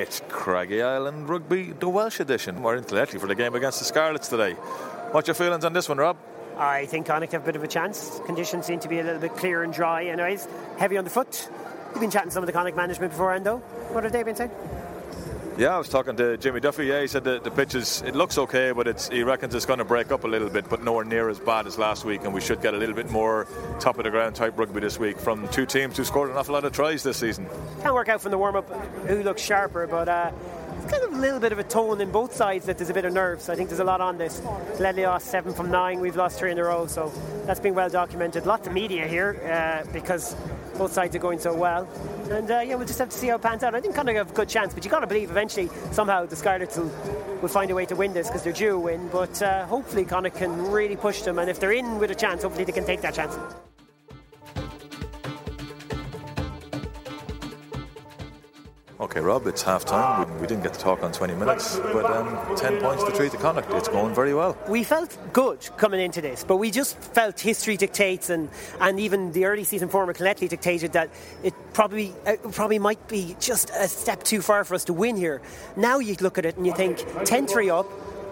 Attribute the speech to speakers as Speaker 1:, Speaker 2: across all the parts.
Speaker 1: It's Craggy Island Rugby, the Welsh edition. We're in Letty for the game against the Scarlets today. What's your feelings on this one, Rob?
Speaker 2: I think Connacht have a bit of a chance. Conditions seem to be a little bit clear and dry, anyways. Heavy on the foot. You've been chatting to some of the Connacht management before, Endo. What have they been saying?
Speaker 1: Yeah, I was talking to Jimmy Duffy. Yeah, he said the, the pitch is it looks okay, but it's he reckons it's going to break up a little bit, but nowhere near as bad as last week, and we should get a little bit more top of the ground type rugby this week from two teams who scored an awful lot of tries this season.
Speaker 2: Can't work out from the warm up who looks sharper, but. Uh, it's kind of a little bit of a tone in both sides that there's a bit of nerves. I think there's a lot on this. Llanelli lost seven from nine. We've lost three in a row, so that's been well documented. Lots of media here uh, because both sides are going so well. And uh, yeah, we'll just have to see how it pans out. I think Connacht have a good chance, but you got to believe eventually somehow the Scarlets will, will find a way to win this because they're due a win. But uh, hopefully Connacht can really push them, and if they're in with a chance, hopefully they can take that chance.
Speaker 1: Okay, Rob, it's half time. We, we, didn't get to talk on 20 minutes, but um, 10 points to 3 to Connacht. It's going very well.
Speaker 2: We felt good coming into this, but we just felt history dictates, and, and even the early season form of dictated that it probably, it probably might be just a step too far for us to win here. Now you look at it and you think 10 3 up,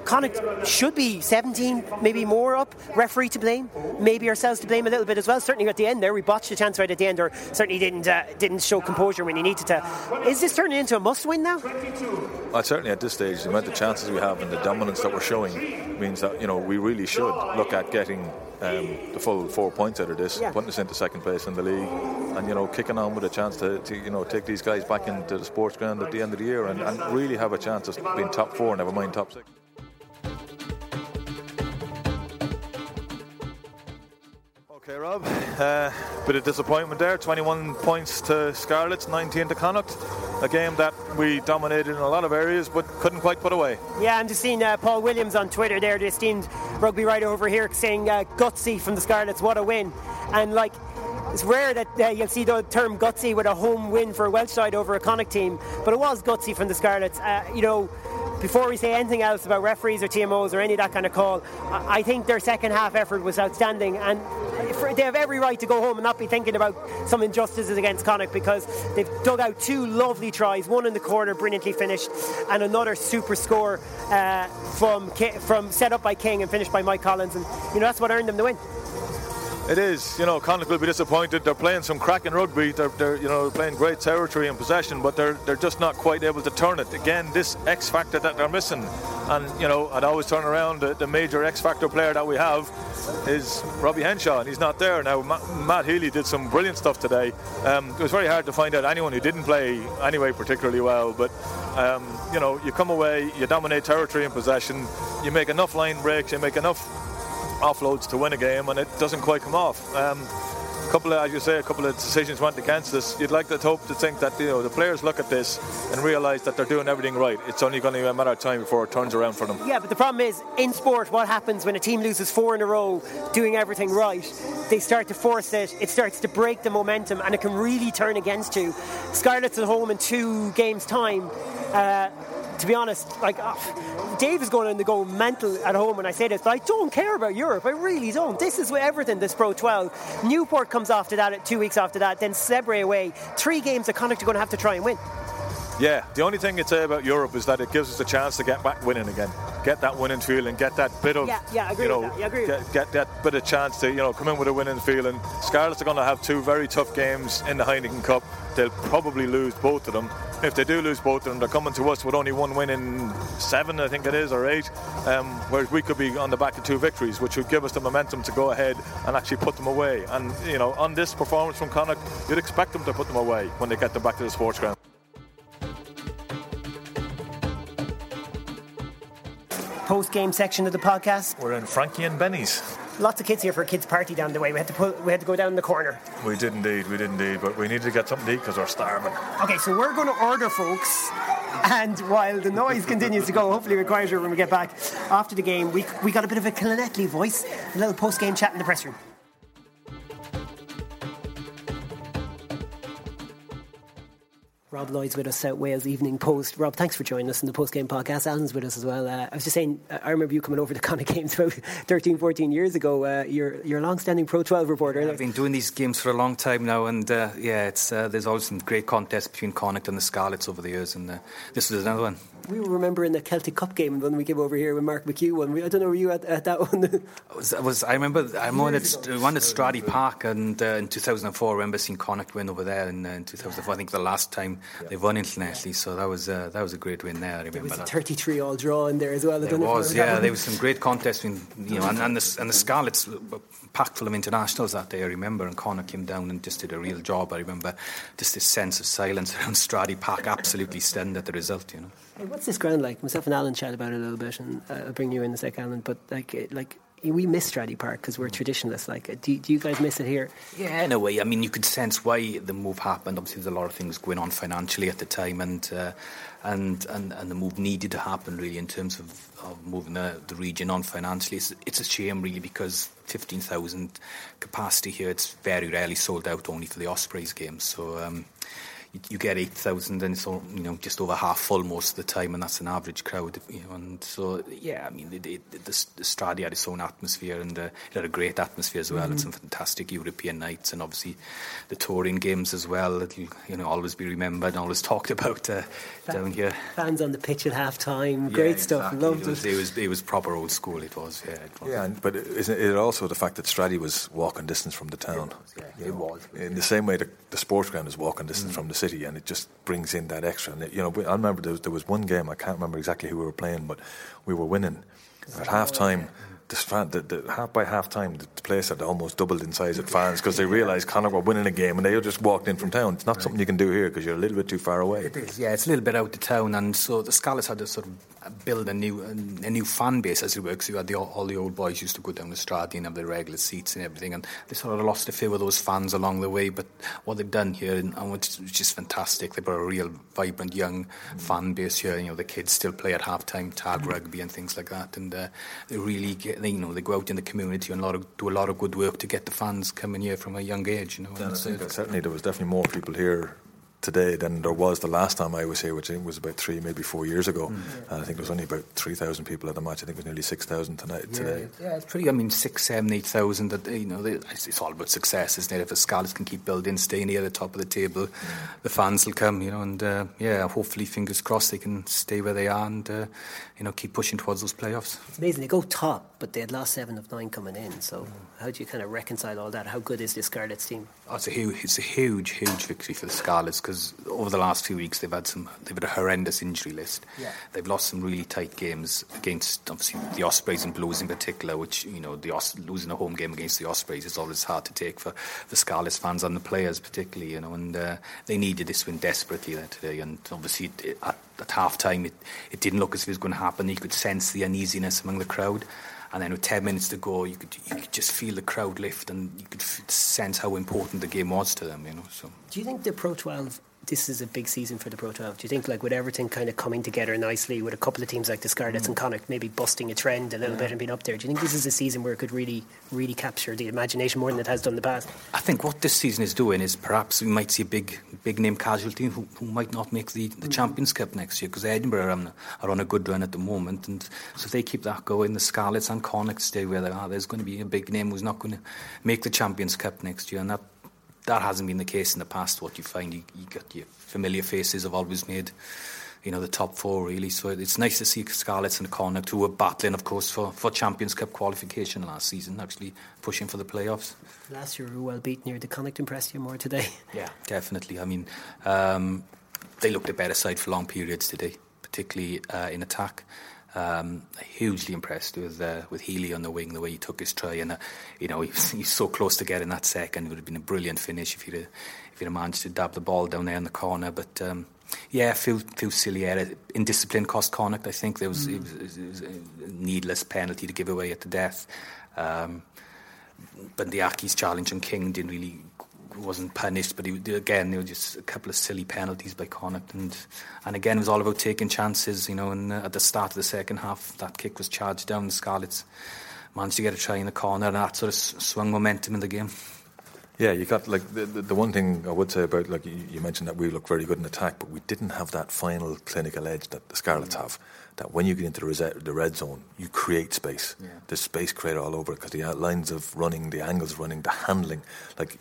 Speaker 2: Connacht should be 17, maybe more up. Referee to blame, maybe ourselves to blame a little bit as well. Certainly at the end there, we botched a chance right at the end, or certainly didn't uh, didn't show composure when he needed to. Is this turning into a must-win now?
Speaker 1: Well, certainly at this stage, the amount of chances we have and the dominance that we're showing means that you know we really should look at getting um, the full four points out of this, yeah. putting us into second place in the league, and you know kicking on with a chance to, to, you know take these guys back into the sports ground at the end of the year and, and really have a chance of being top four, never mind top six. Okay, Rob. Uh, bit of disappointment there. 21 points to Scarlets, 19 to Connacht. A game that we dominated in a lot of areas, but couldn't quite put away.
Speaker 2: Yeah, I'm just seeing uh, Paul Williams on Twitter there, the esteemed rugby writer over here, saying uh, gutsy from the Scarlets. What a win! And like. It's rare that uh, you'll see the term gutsy with a home win for a Welsh side over a Connacht team, but it was gutsy from the Scarlets. Uh, you know, before we say anything else about referees or TMOs or any of that kind of call, I think their second half effort was outstanding, and they have every right to go home and not be thinking about some injustices against Connacht because they've dug out two lovely tries, one in the corner, brilliantly finished, and another super score uh, from from set up by King and finished by Mike Collins, and you know that's what earned them the win.
Speaker 1: It is. You know, Connacht will be disappointed. They're playing some cracking rugby. They're, they're, you know playing great territory and possession, but they're they're just not quite able to turn it. Again, this X factor that they're missing, and you know, I'd always turn around the, the major X factor player that we have is Robbie Henshaw, and he's not there now. Matt, Healy did some brilliant stuff today. Um, it was very hard to find out anyone who didn't play anyway particularly well, but um, you know, you come away, you dominate territory and possession, you make enough line breaks, you make enough offloads to win a game, and it doesn't quite come off. Um, a couple of, as you say, a couple of decisions went against us. You'd like to hope to think that you know the players look at this and realise that they're doing everything right. It's only going to be a matter of time before it turns around for them.
Speaker 2: Yeah, but the problem is in sport, what happens when a team loses four in a row, doing everything right? They start to force it. It starts to break the momentum, and it can really turn against you. Scarlets at home in two games' time. Uh, to be honest, like oh, Dave is going to go mental at home when I say this, but I don't care about Europe. I really don't. This is everything. This Pro 12. Newport comes after that. Two weeks after that, then Zebre away. Three games that Connacht are going to have to try and win.
Speaker 1: Yeah, the only thing I'd say about Europe is that it gives us a chance to get back winning again, get that winning feeling, get that bit of,
Speaker 2: yeah, yeah, agree
Speaker 1: you know,
Speaker 2: with that. Yeah, agree
Speaker 1: get, get, that bit of chance to, you know, come in with a winning feeling. Scarlets are going to have two very tough games in the Heineken Cup. They'll probably lose both of them. If they do lose both of them, they're coming to us with only one win in seven, I think it is, or eight, um, whereas we could be on the back of two victories, which would give us the momentum to go ahead and actually put them away. And, you know, on this performance from Connacht, you'd expect them to put them away when they get them back to the sports ground.
Speaker 2: Post game section of the podcast.
Speaker 1: We're in Frankie and Benny's.
Speaker 2: Lots of kids here for a kids' party down the way. We had to put, we had to go down the corner.
Speaker 1: We did indeed, we did indeed, but we needed to get something to eat because we're starving.
Speaker 2: Okay, so we're going to order, folks. And while the noise continues to go, hopefully we're quieter when we get back after the game. We, we got a bit of a Clonetly voice, a little post game chat in the press room. Rob Lloyd's with us, South Wales Evening Post. Rob, thanks for joining us in the post game podcast. Alan's with us as well. Uh, I was just saying, I remember you coming over to Connacht games about 13, 14 years ago. Uh, you're, you're a long standing Pro 12 reporter.
Speaker 3: I've been doing these games for a long time now, and uh, yeah, it's, uh, there's always some great contests between Connacht and the Scarlets over the years, and uh, this was another one.
Speaker 2: We remember in the Celtic Cup game when we came over here with Mark McHugh one. I don't know, were you at, at that one?
Speaker 3: I was, I was, I remember, I'm on at, one at Stradey Park, and in 2004, I remember seeing Connacht win over there in, in 2004. I think the last time yeah. they won in internationally. So that was uh, that was a great win there. I remember
Speaker 2: there was
Speaker 3: a
Speaker 2: 33 all draw in there as well.
Speaker 3: There was, yeah. There was some great contests, you know, and, and, the, and the Scarlets packed full of internationals that day. I remember, and Connor came down and just did a real job. I remember just this sense of silence around Stradey Park, absolutely stunned at the result. You know.
Speaker 2: Hey, what's this ground like? Myself and Alan chat about it a little bit, and uh, I'll bring you in a sec, Alan. But like, like we miss Stradey Park because we're traditionalists. Like, do, do, you guys miss it here?
Speaker 3: Yeah, in a way. I mean, you could sense why the move happened. Obviously, there's a lot of things going on financially at the time, and uh, and, and and the move needed to happen really in terms of, of moving the, the region on financially. It's, it's a shame really because 15,000 capacity here. It's very rarely sold out, only for the Ospreys games. So. Um, you, you get 8,000 and it's all, you know just over half full most of the time and that's an average crowd you know and so yeah I mean it, it, the, the Stradey had its own atmosphere and uh, it had a great atmosphere as well mm-hmm. and some fantastic European nights and obviously the touring games as well it'll you know always be remembered and always talked about uh, down here
Speaker 2: fans on the pitch at half time great
Speaker 3: yeah,
Speaker 2: stuff
Speaker 3: exactly.
Speaker 2: loved
Speaker 3: it was, it. it was it was proper old school it was yeah it
Speaker 1: was. yeah but isn't it also the fact that Stradey was walking distance from the town
Speaker 3: it was, yeah, it was
Speaker 1: in the same way the, the sports ground is walking distance mm. from the city and it just brings in that extra. And it, you know, I remember there was, there was one game I can't remember exactly who we were playing, but we were winning at half time the, the, half by half time, the place had almost doubled in size of fans because they realised Connacht were winning a game and they just walked in from town. It's not right. something you can do here because you're a little bit too far away.
Speaker 3: It is, yeah, it's a little bit out of town, and so the Scarlets had to sort of build a new a new fan base as it. Because you had the, all the old boys used to go down the Stradey and have their regular seats and everything, and they sort of lost a few of those fans along the way. But what they've done here, and, and it's just fantastic. They've got a real vibrant young mm. fan base here. You know, the kids still play at half time tag mm. rugby and things like that, and uh, they really get, they, you know, they go out in the community and a lot of, do a lot of good work to get the fans coming here from a young age. You know,
Speaker 1: certainly there was definitely more people here today than there was the last time I was here, which I think was about three, maybe four years ago. Mm. And I think there was only about 3,000 people at the match. I think it was nearly 6,000 tonight
Speaker 3: yeah,
Speaker 1: today.
Speaker 3: Yeah, it's pretty, I mean, six, seven, 8,000. You know, it's, all about success, isn't it? If the Scarlets can keep building, stay near the top of the table, mm. the fans will come, you know, and uh, yeah, hopefully, fingers crossed, they can stay where they are and, uh, you know, keep pushing towards those playoffs.
Speaker 2: It's amazing. They go top, but they had lost seven of nine coming in. So mm. how do you kind of reconcile all that? How good is this Scarlets team?
Speaker 3: Oh, it's, a huge, it's a huge, huge victory for the Scarlets because over the last few weeks they've had some they've had a horrendous injury list.
Speaker 2: Yeah.
Speaker 3: They've lost some really tight games against obviously the Ospreys and Blues in particular, which you know the Os- losing a home game against the Ospreys is always hard to take for the Scarlets fans and the players particularly. You know, and uh, they needed this win desperately there today. And obviously it, at, at half time it, it didn't look as if it was going to happen. You could sense the uneasiness among the crowd. And then with 10 minutes to go, you could, you could just feel the crowd lift and you could sense how important the game was to them, you know. So.
Speaker 2: Do you think the Pro 12 this is a big season for the Pro 12. Do you think, like, with everything kind of coming together nicely, with a couple of teams like the Scarlets mm. and Connacht maybe busting a trend a little yeah. bit and being up there, do you think this is a season where it could really, really capture the imagination more than it has done in the past?
Speaker 3: I think what this season is doing is perhaps we might see a big, big name casualty who, who might not make the, the mm. Champions Cup next year because Edinburgh are on, are on, a good run at the moment, and so if they keep that going, the Scarlets and Connacht stay where they are. There's going to be a big name who's not going to make the Champions Cup next year, and that that hasn't been the case in the past. What you find, you, you got your familiar faces have always made, you know, the top four really. So it's nice to see Scarlets and Connacht, who were battling, of course, for, for Champions Cup qualification last season, actually pushing for the playoffs.
Speaker 2: Last year, we were well beaten here. Did Connacht impress you more today?
Speaker 3: Yeah, definitely. I mean, um, they looked a better side for long periods today, particularly uh, in attack. Um, hugely impressed with uh, with Healy on the wing, the way he took his try, and uh, you know he's, he's so close to getting that second. It would have been a brilliant finish if he'd have, if he'd have managed to dab the ball down there in the corner. But um, yeah, a few, few silly errors. Indiscipline cost Connacht. I think there was, mm. it was, it was, a needless penalty to give away at the death. Um, Aki's challenge on King didn't really wasn't punished, but he, again, there were just a couple of silly penalties by Connacht, and and again, it was all about taking chances. You know, and at the start of the second half, that kick was charged down. The Scarlets managed to get a try in the corner, and that sort of swung momentum in the game.
Speaker 1: Yeah, you got like the, the, the one thing I would say about like you, you, mentioned that we look very good in attack, but we didn't have that final clinical edge that the Scarlets mm. have. That when you get into the, the red zone, you create space. Yeah. There's space created all over because the outlines of running, the angles running, the handling. Like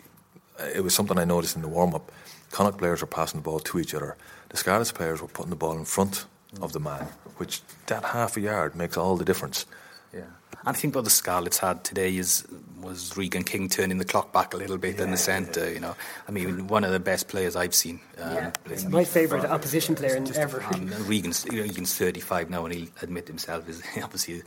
Speaker 1: it was something I noticed in the warm up. Connacht players were passing the ball to each other. The Scarlets players were putting the ball in front of the man, which that half a yard makes all the difference.
Speaker 3: Yeah. I think what the Scarlets had today is was Regan King turning the clock back a little bit yeah, in the centre. Yeah. You know, I mean, one of the best players I've seen.
Speaker 2: Um, yeah. my favourite opposition player in ever. Um,
Speaker 3: Regan's, Regan's 35 now, and he'll admit himself his obviously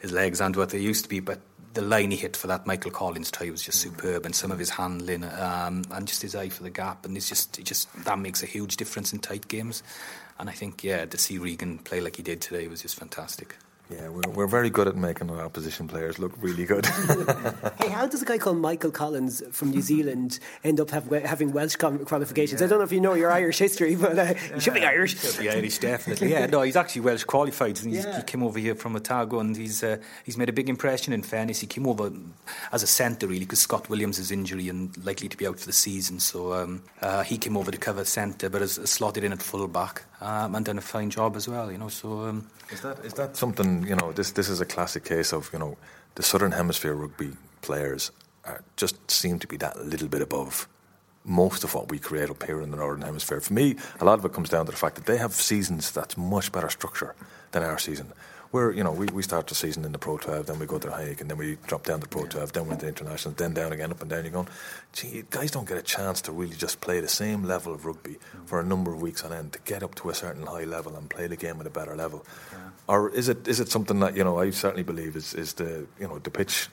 Speaker 3: his legs aren't what they used to be, but. The line he hit for that Michael Collins try was just superb, and some of his handling um, and just his eye for the gap, and it's just, it just that makes a huge difference in tight games. And I think, yeah, to see Regan play like he did today was just fantastic.
Speaker 1: Yeah, we're, we're very good at making our opposition players look really good.
Speaker 2: hey, how does a guy called Michael Collins from New Zealand end up have, having Welsh qualifications? Yeah. I don't know if you know your Irish history, but uh, you should be Irish.
Speaker 3: Should be Irish, definitely. Yeah, no, he's actually Welsh qualified. And yeah. He came over here from Otago and he's uh, he's made a big impression. In fairness, he came over as a centre really because Scott Williams is injury and likely to be out for the season. So um, uh, he came over to cover centre, but has, slotted in at full back um, and done a fine job as well. You know, so. Um,
Speaker 1: is that is that something you know? This this is a classic case of you know the Southern Hemisphere rugby players are, just seem to be that little bit above most of what we create up here in the Northern Hemisphere. For me, a lot of it comes down to the fact that they have seasons that's much better structure than our season we're you know we, we start the season in the Pro 12, then we go to the Hague, and then we drop down to Pro 12, then we're into international, then down again, up and down. You're going, gee, guys don't get a chance to really just play the same level of rugby mm. for a number of weeks on end to get up to a certain high level and play the game at a better level. Or is it is it something that you know I certainly believe is is the you know the pitch.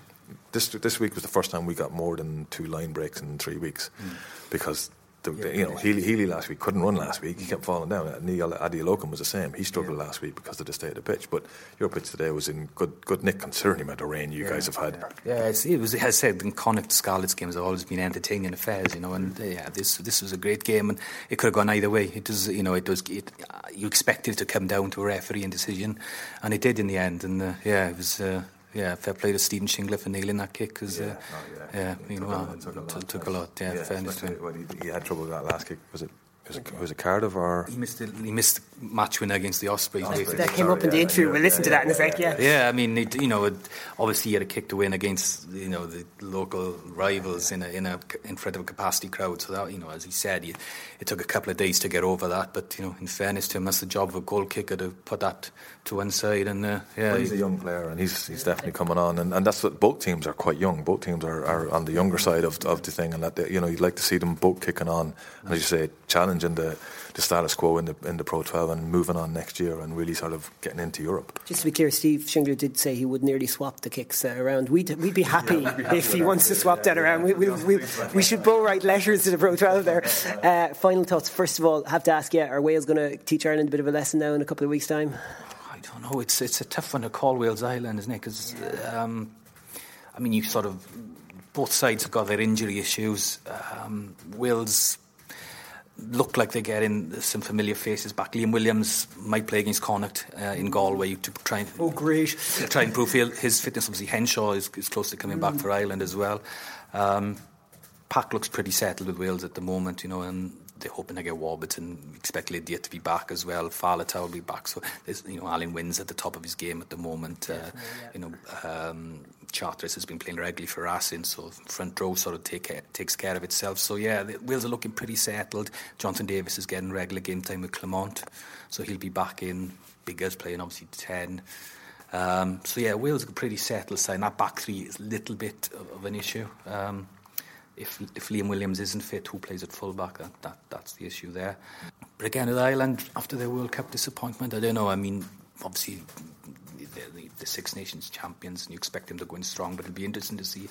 Speaker 1: This this week was the first time we got more than two line breaks in three weeks, mm. because you know, Healy, Healy last week couldn't run last week. He kept falling down. Niyi Adeolokun was the same. He struggled yeah. last week because of the state of the pitch. But your pitch today was in good good nick considering the amount of rain you yeah, guys have had.
Speaker 3: Yeah, yeah it was. As I said, the Connacht Scarlets games have always been entertaining affairs, you know. And uh, yeah, this this was a great game, and it could have gone either way. It was, you know, it was. It, uh, you expected it to come down to a referee decision, and it did in the end. And uh, yeah, it was. Uh, yeah, fair play to Steven Shingler for nailing that kick because yeah, uh, yeah. yeah, you know, took, a lot, took a lot. Yeah, yeah fairness to him.
Speaker 1: He had trouble with that last kick. Was it was it, was it Cardiff or
Speaker 3: he missed the, he missed the match winner against the Ospreys. Ospreys.
Speaker 2: That came up in the interview. We'll listen to that in a sec. Yeah.
Speaker 3: Yeah, I mean, it, you know, it, obviously he had a kick to win against you know the local rivals in a in a in front of a capacity crowd. So that you know, as he said, he, it took a couple of days to get over that. But you know, in fairness to him, that's the job of a goal kicker to put that to one side. And uh, yeah,
Speaker 1: well, he's a young player, and he's he's definitely coming on. And, and that's what both teams are quite young. Both teams are, are on the younger side of of the thing, and that they, you know you'd like to see them both kicking on, and as you say, challenging the the status quo in the in the Pro 12 and moving on next year and really sort of getting into Europe.
Speaker 2: Just to be clear, Steve Shingler did say he would nearly swap the kicks uh, around. We'd, we'd be happy yeah, we'd be happy if he wants to swap that around. We, we, we, we, should both write letters to the Pro 12 there. Uh, final thoughts. First of all, have to ask you: Are Wales going to teach Ireland a bit of a lesson now in a couple of weeks' time?
Speaker 3: I don't know. It's it's a tough one to call Wales Ireland, isn't it? Because um, I mean, you sort of both sides have got their injury issues. Um, Wales look like they're getting some familiar faces back. Liam Williams might play against Connacht uh, in Galway to try and
Speaker 2: oh great
Speaker 3: try and prove his fitness. Obviously, Henshaw is, is close to coming mm. back for Ireland as well. Um, Pack looks pretty settled with Wales at the moment, you know, and they're hoping to get Warburton. Expect Lydiate to be back as well. Faletau will be back. So there's, you know, Alun Wyn's at the top of his game at the moment. Uh, yeah. You know, um, Charteris has been playing regularly for Racing, so front row sort of take, takes care of itself. So yeah, the Wales are looking pretty settled. Jonathan Davies is getting regular game time with Clermont, so he'll be back in. Biggar's playing obviously ten. Um, so yeah, Wales are pretty settled side. That back three is a little bit of, of an issue. Um, if if Liam Williams isn't fit, who plays at fullback? That, that that's the issue there. But again, at Ireland after their World Cup disappointment, I don't know. I mean, obviously the, the, Six Nations champions, and you expect them to go in strong. But it'll be interesting to see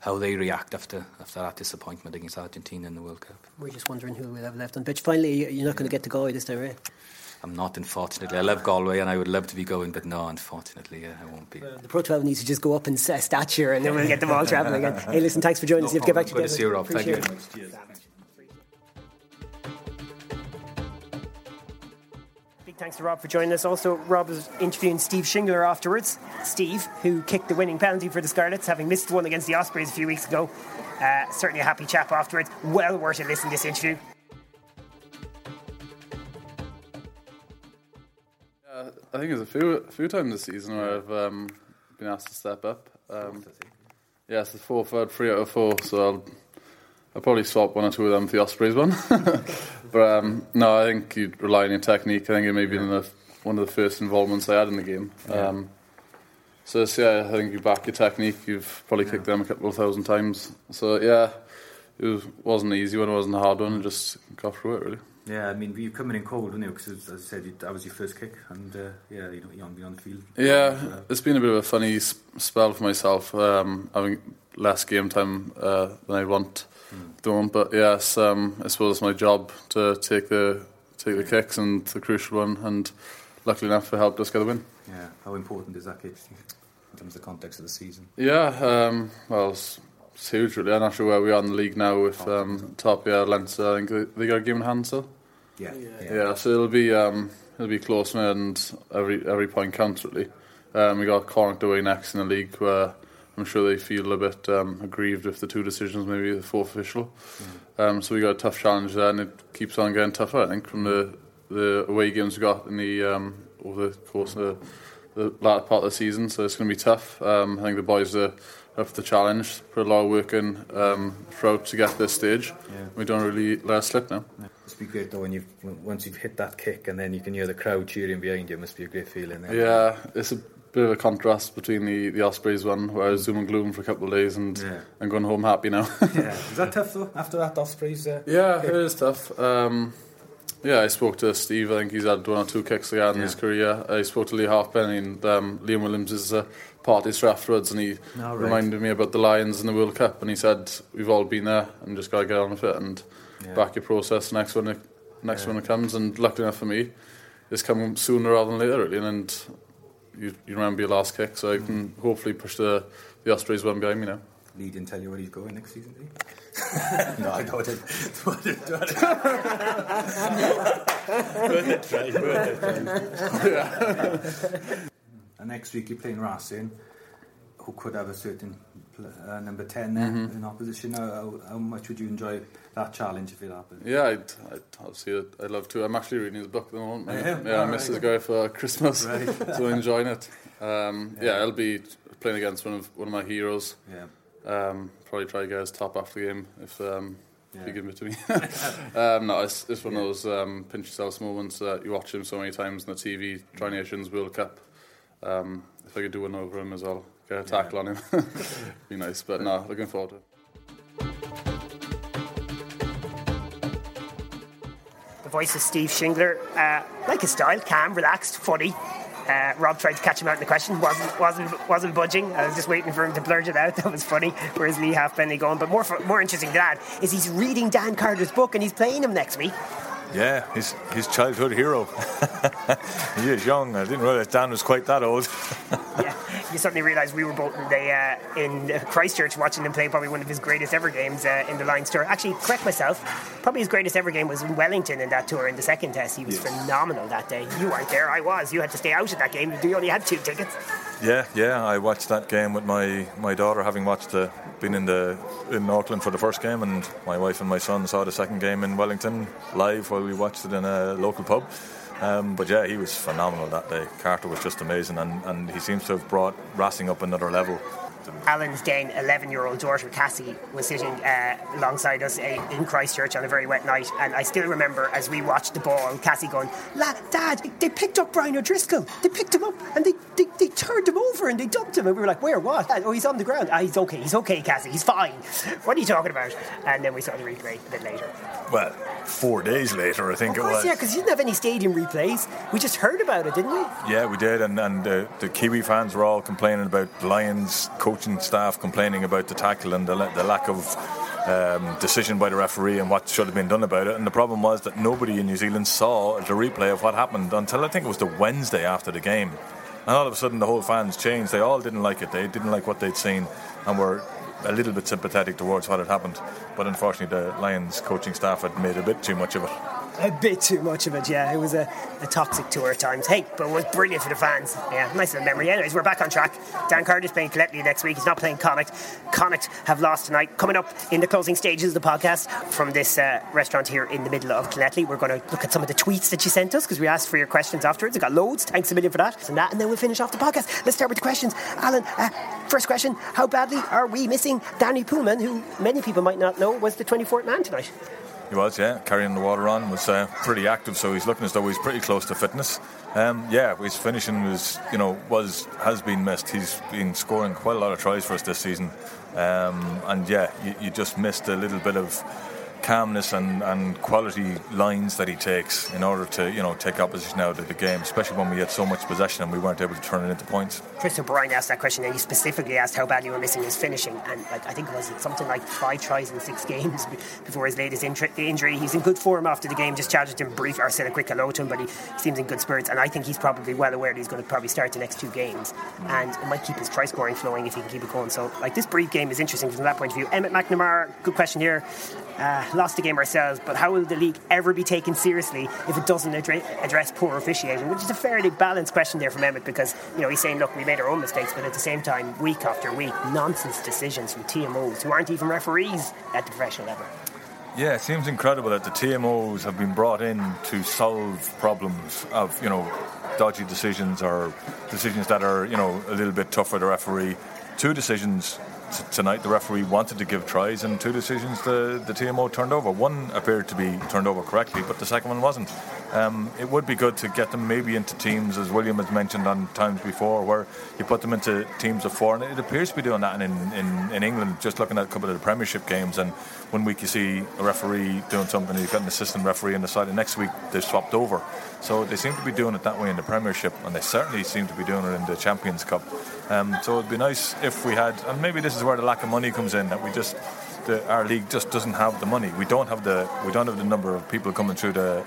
Speaker 3: how they react after after that disappointment against Argentina in the World Cup.
Speaker 2: We're just wondering who we'll have left on pitch. Finally, you're not going to get to go this time, right?
Speaker 3: I'm not, unfortunately. I love Galway and I would love to be going, but no, unfortunately, uh, I won't be.
Speaker 2: The Pro 12 needs to just go up in stature and then we'll get them all travelling again. Hey, listen, thanks for joining no us. You have to get back
Speaker 3: to Good to see you, Rob. Thank you.
Speaker 2: Big thanks to Rob for joining us. Also, Rob was interviewing Steve Shingler afterwards. Steve, who kicked the winning penalty for the Scarlets, having missed one against the Ospreys a few weeks ago. Uh, certainly a happy chap afterwards. Well worth a listen to this interview.
Speaker 4: I think there's a few a few times this season where I've um, been asked to step up. Um, yes, it's four, third, three out of four, so I'll I'll probably swap one or two of them for the Ospreys one. but um, no, I think you rely on your technique. I think it may be the, one of the first involvements I had in the game. Yeah. Um, so yeah, I think you back your technique. You've probably yeah. kicked them a couple of thousand times. So yeah, it was, wasn't an easy one. It wasn't a hard one. just got through it really.
Speaker 3: Yeah, I mean, you coming in cold, weren't you? Because as I said, you, that was your first kick, and uh, yeah, you know, you want to be on the field.
Speaker 4: Yeah, uh, it's been a bit of a funny spell for myself, um, having less game time uh, than I want don't. But yes, um, I suppose it's my job to take the take the kicks and the crucial one, and luckily enough, it helped us get a win.
Speaker 3: Yeah, how important is that kick in terms of the context of the season?
Speaker 4: Yeah, um, well, it's, it's, huge. Really, I'm not sure where we are in the league now with um, top. Yeah, Leinster. I think they, they got a game in hand still.
Speaker 3: Yeah,
Speaker 4: yeah. yeah so it'll be um, it'll be close, and every every point counts really. Um, we got Connacht away next in the league where I'm sure they feel a bit um, aggrieved with the two decisions, maybe the fourth official. Mm. Um, so we got a tough challenge there, and it keeps on getting tougher. I think from the the away games we got in the um, over the course of the, the latter part of the season. So it's going to be tough. Um, I think the boys are for the challenge. Put a lot of work in um, throughout to get this stage. Yeah. We don't really let us slip now.
Speaker 3: Yeah. It must be great though when you once you've hit that kick and then you can hear the crowd cheering behind you. It must be a great feeling.
Speaker 4: There. Yeah, it's a bit of a contrast between the, the Ospreys one, where I was zoom and gloom for a couple of days and yeah. I'm going home happy now.
Speaker 3: yeah, is that tough though? After that Ospreys? Uh,
Speaker 4: yeah, it is tough. Um, yeah, I spoke to Steve. I think he's had one or two kicks again in his career. Uh, I spoke to Leigh Halfpenny and um, Liam Williams is a party afterwards, and he oh, right. reminded me about the Lions in the World Cup, and he said we've all been there and just got to get on with it and yeah. back your process next one. Next yeah. one it comes, and luckily enough for me, it's coming sooner rather than later, really. And you, you remember your last kick, so I mm. can hopefully push the, the Ospreys one behind me now.
Speaker 3: Leigh didn't tell you where he's going next season, did he? no, I know it. And next week you're playing Racing, who could have a certain uh, number 10 there mm-hmm. in opposition. How, how, much would you enjoy that challenge if it happened?
Speaker 4: Yeah, I'd, I'd obviously I'd, I'd love to. I'm actually reading his book at the moment. Yeah, yeah I missed right. his guy for Christmas, right. so enjoying it. Um, yeah. yeah, I'll be playing against one of one of my heroes.
Speaker 3: Yeah.
Speaker 4: Um, probably try to get his top after the game if um, yeah. you give it to me. um, no, it's, it's one of those um, pinch yourself moments that you watch him so many times on the TV, Tri Nations World Cup. Um, if I could do one over him as well, get a tackle yeah. on him, be nice. But no, looking forward to it.
Speaker 2: The voice of Steve Shingler, uh, like his style, calm, relaxed, funny. Uh, Rob tried to catch him out in the question, wasn't wasn't wasn't budging. I was just waiting for him to blurt it out. That was funny. Where's Leigh Halfpenny going? But more more interesting than that is he's reading Dan Carter's book and he's playing him next week.
Speaker 1: Yeah, his his childhood hero. he is young. I didn't realise Dan was quite that old.
Speaker 2: yeah, you suddenly realise we were both in, the, uh, in Christchurch watching him play probably one of his greatest ever games uh, in the Lions tour. Actually, correct myself. Probably his greatest ever game was in Wellington in that tour in the second test. He was yes. phenomenal that day. You weren't there. I was. You had to stay out of that game. You only had two tickets.
Speaker 1: Yeah, yeah. I watched that game with my, my daughter, having watched the been in the in Auckland for the first game, and my wife and my son saw the second game in Wellington live while we watched it in a local pub. Um, but yeah, he was phenomenal that day. Carter was just amazing, and, and he seems to have brought Racing up another level.
Speaker 2: Alan's then 11 year old daughter Cassie was sitting uh, alongside us uh, in Christchurch on a very wet night. And I still remember as we watched the ball, Cassie going, Dad, they picked up Brian O'Driscoll. They picked him up and they, they, they turned him over and they dumped him. And we were like, Where? What? Oh, he's on the ground. Ah, he's okay. He's okay, Cassie. He's fine. What are you talking about? And then we saw the replay a bit later.
Speaker 1: Well, four days later, I think
Speaker 2: it
Speaker 1: was.
Speaker 2: Yeah, because you didn't have any stadium replays. We just heard about it, didn't we?
Speaker 1: Yeah, we did. And, and uh, the Kiwi fans were all complaining about Lions coaching staff complaining about the tackle and the, the lack of um, decision by the referee and what should have been done about it. And the problem was that nobody in New Zealand saw the replay of what happened until I think it was the Wednesday after the game. And all of a sudden, the whole fans changed. They all didn't like it. They didn't like what they'd seen and were a little bit sympathetic towards what had happened. But unfortunately, the Lions coaching staff had made a bit too much of it.
Speaker 2: A bit too much of it, yeah. It was a, a toxic tour at times. Hey, but it was brilliant for the fans. Yeah, nice little memory. Anyways, we're back on track. Dan Carter's playing Killettley next week. He's not playing Connacht. Connacht have lost tonight. Coming up in the closing stages of the podcast from this uh, restaurant here in the middle of Killettley, we're going to look at some of the tweets that you sent us because we asked for your questions afterwards. I got loads. Thanks a million for that. And that, and then we'll finish off the podcast. Let's start with the questions. Alan, uh, first question: How badly are we missing Danie Poolman, who many people might not know was the 24th man tonight?
Speaker 1: He was, yeah, carrying the water on, was uh, pretty active, so he's looking as though he's pretty close to fitness. Um, yeah, his finishing was, you know, was has been missed. He's been scoring quite a lot of tries for us this season, um, and yeah, you, you just missed a little bit of calmness and, and quality lines that he takes in order to you know take opposition out of the game, especially when we had so much possession and we weren't able to turn it into points.
Speaker 2: Chris O'Brien asked that question, and he specifically asked how bad we were missing his finishing, and like I think it was something like five tries in six games before his latest injury. He's in good form after the game. Just challenged him brief or said a quick hello to him, but he seems in good spirits, and I think he's probably well aware that he's going to probably start the next two games, mm. and it might keep his try scoring flowing if he can keep it going. So like this brief game is interesting from that point of view. Emmett McNamara, good question here. Uh, lost the game ourselves, but how will the league ever be taken seriously if it doesn't address poor officiating? Which is a fairly balanced question there from Emmett because you know he's saying, look, we made our own mistakes, but at the same time, week after week, nonsense decisions from TMOs who aren't even referees at the professional level.
Speaker 1: Yeah, it seems incredible that the TMOs have been brought in to solve problems of you know dodgy decisions or decisions that are you know a little bit tough for the referee. Two decisions t- tonight the referee wanted to give tries, and two decisions the, the TMO turned over. One appeared to be turned over correctly, but the second one wasn't. Um, it would be good to get them maybe into teams, as William has mentioned on times before, where you put them into teams of four, and it appears to be doing that in, in, in England. Just looking at a couple of the Premiership games, and one week you see a referee doing something, you've got an assistant referee on the side, and next week they're swapped over. So they seem to be doing it that way in the Premiership, and they certainly seem to be doing it in the Champions Cup. Um, so it'd be nice if we had, and maybe this is where the lack of money comes in, that we just the, our league just doesn't have the money. We don't have the we don't have the number of people coming through the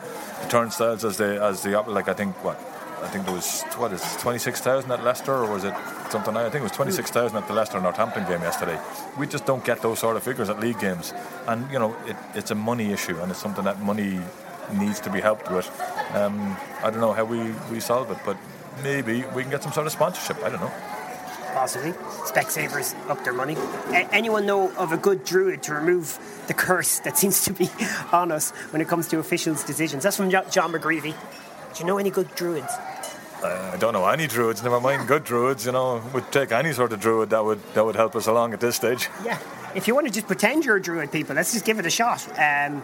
Speaker 1: turnstiles as the as the like I think what I think there was what is twenty six thousand at Leicester or was it something? I think it was twenty six thousand at the Leicester Northampton game yesterday. We just don't get those sort of figures at league games, and you know it, it's a money issue and it's something that money needs to be helped with. Um, I don't know how we, we solve it, but maybe we can get some sort of sponsorship. I don't know
Speaker 2: possibly. Specsavers up their money. A- anyone know of a good druid to remove the curse that seems to be on us when it comes to officials' decisions? That's from John McGreevy. Do you know any good druids?
Speaker 1: Uh, I don't know any druids. Never mind good druids. You know, would take any sort of druid that would that would help us along at this stage.
Speaker 2: Yeah, if you want to just pretend you're a druid, people, let's just give it a shot. Um,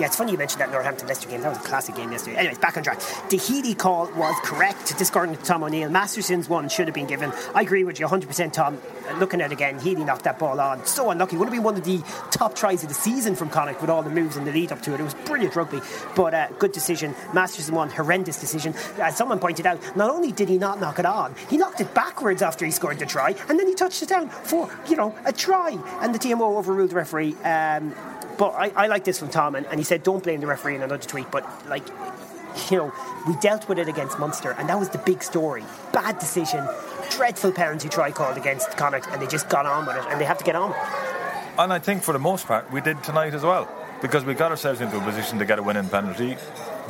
Speaker 2: yeah, it's funny you mentioned that Northampton Leicester game. That was a classic game yesterday. Anyways, back on track. The Healy call was correct. discarding to Tom O'Neill. Masterson's one should have been given. I agree with you 100%, Tom. Looking at it again, Healy knocked that ball on. So unlucky. Would have been one of the top tries of the season from Connacht with all the moves in the lead up to it. It was brilliant rugby, but uh, good decision. Masterson one, horrendous decision. As someone pointed out, not only did he not knock it on, he knocked it backwards after he scored the try, and then he touched it down for, you know, a try. And the TMO overruled the referee. Um, but I, I like this from Tom, and, and he said, don't blame the referee in another tweet, but like, you know, we dealt with it against Munster, and that was the big story. Bad decision, dreadful penalty try called against Connacht, and they just got on with it, and they have to get on.
Speaker 1: And I think for the most part, we did tonight as well, because we got ourselves into a position to get a winning penalty.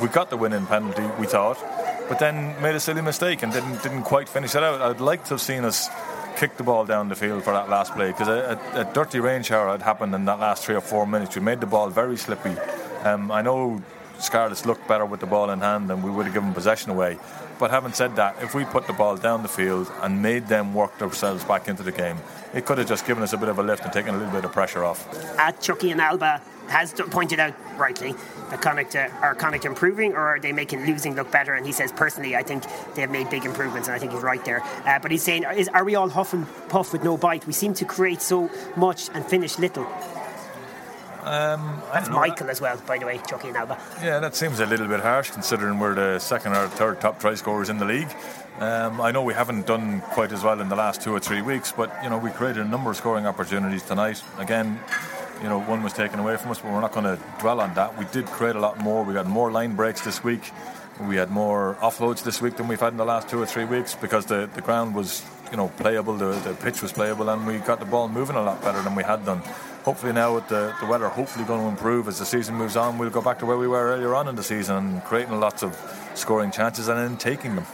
Speaker 1: We got the winning penalty, we thought, but then made a silly mistake and didn't didn't quite finish it out. I'd like to have seen us kicked the ball down the field for that last play because a, a, a, dirty rain shower had happened in that last three or four minutes. We made the ball very slippy. Um, I know Scarlets looked better with the ball in hand and we would have given possession away. But having said that, if we put the ball down the field and made them work themselves back into the game, it could have just given us a bit of a lift and taken a little bit of pressure off.
Speaker 2: At Chucky and Alba has pointed out rightly that Connacht uh, are Connacht improving or are they making losing look better? And he says personally, I think they've made big improvements, and I think he's right there. Uh, but he's saying, is, are we all huff and puff with no bite? We seem to create so much and finish little.
Speaker 1: Um,
Speaker 2: That's Michael as well, by the way, Chucky and Alba.
Speaker 1: Yeah, that seems a little bit harsh considering we're the second or third top try scorers in the league. Um, I know we haven't done quite as well in the last two or three weeks, but you know we created a number of scoring opportunities tonight. Again, you know, one was taken away from us, but we're not going to dwell on that. We did create a lot more. We got more line breaks this week. We had more offloads this week than we've had in the last two or three weeks because the, the ground was, you know, playable, the, the pitch was playable, and we got the ball moving a lot better than we had done. hopefully now with the, the weather hopefully going to improve as the season moves on, we'll go back to where we were earlier on in the season, creating lots of scoring chances and then taking them.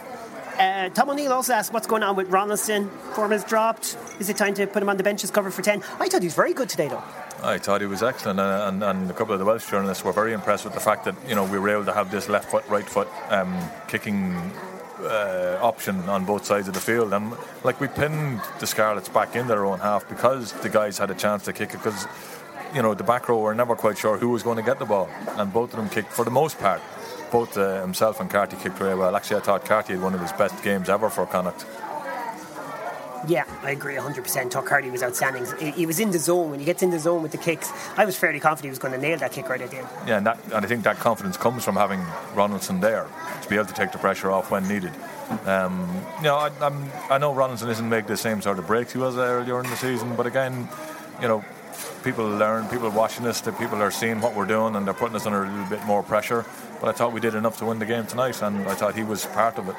Speaker 2: Uh, Tom O'Neill also asked what's going on with Ronaldson. Form has dropped. Is it time to put him on the bench as cover for 10? I thought he was very good today, though.
Speaker 1: I thought he was excellent, and, and, and, a couple of the Welsh journalists were very impressed with the fact that you know we were able to have this left foot, right foot um, kicking uh, option on both sides of the field, and like we pinned the Scarlets back in their own half because the guys had a chance to kick it because you know the back row were never quite sure who was going to get the ball, and both of them kicked for the most part both uh, himself and Carty kicked very well. Actually, I thought Carty had one of his best games ever for Connacht.
Speaker 2: Yeah, I agree 100%. Tuck Carty was outstanding. He was in the zone. When he gets in the zone with the kicks, I was fairly confident he was going to nail that kick right at the end.
Speaker 1: Yeah, and, that, and I think that confidence comes from having Ronaldson there to be able to take the pressure off when needed. Um, you know, I, I'm, i know Ronaldson isn't making the same sort of breaks he was earlier in the season, but again, you know, people learn, people watching us, that people are seeing what we're doing and they're putting us under a little bit more pressure. But I thought we did enough to win the game tonight, and I thought he was part of it.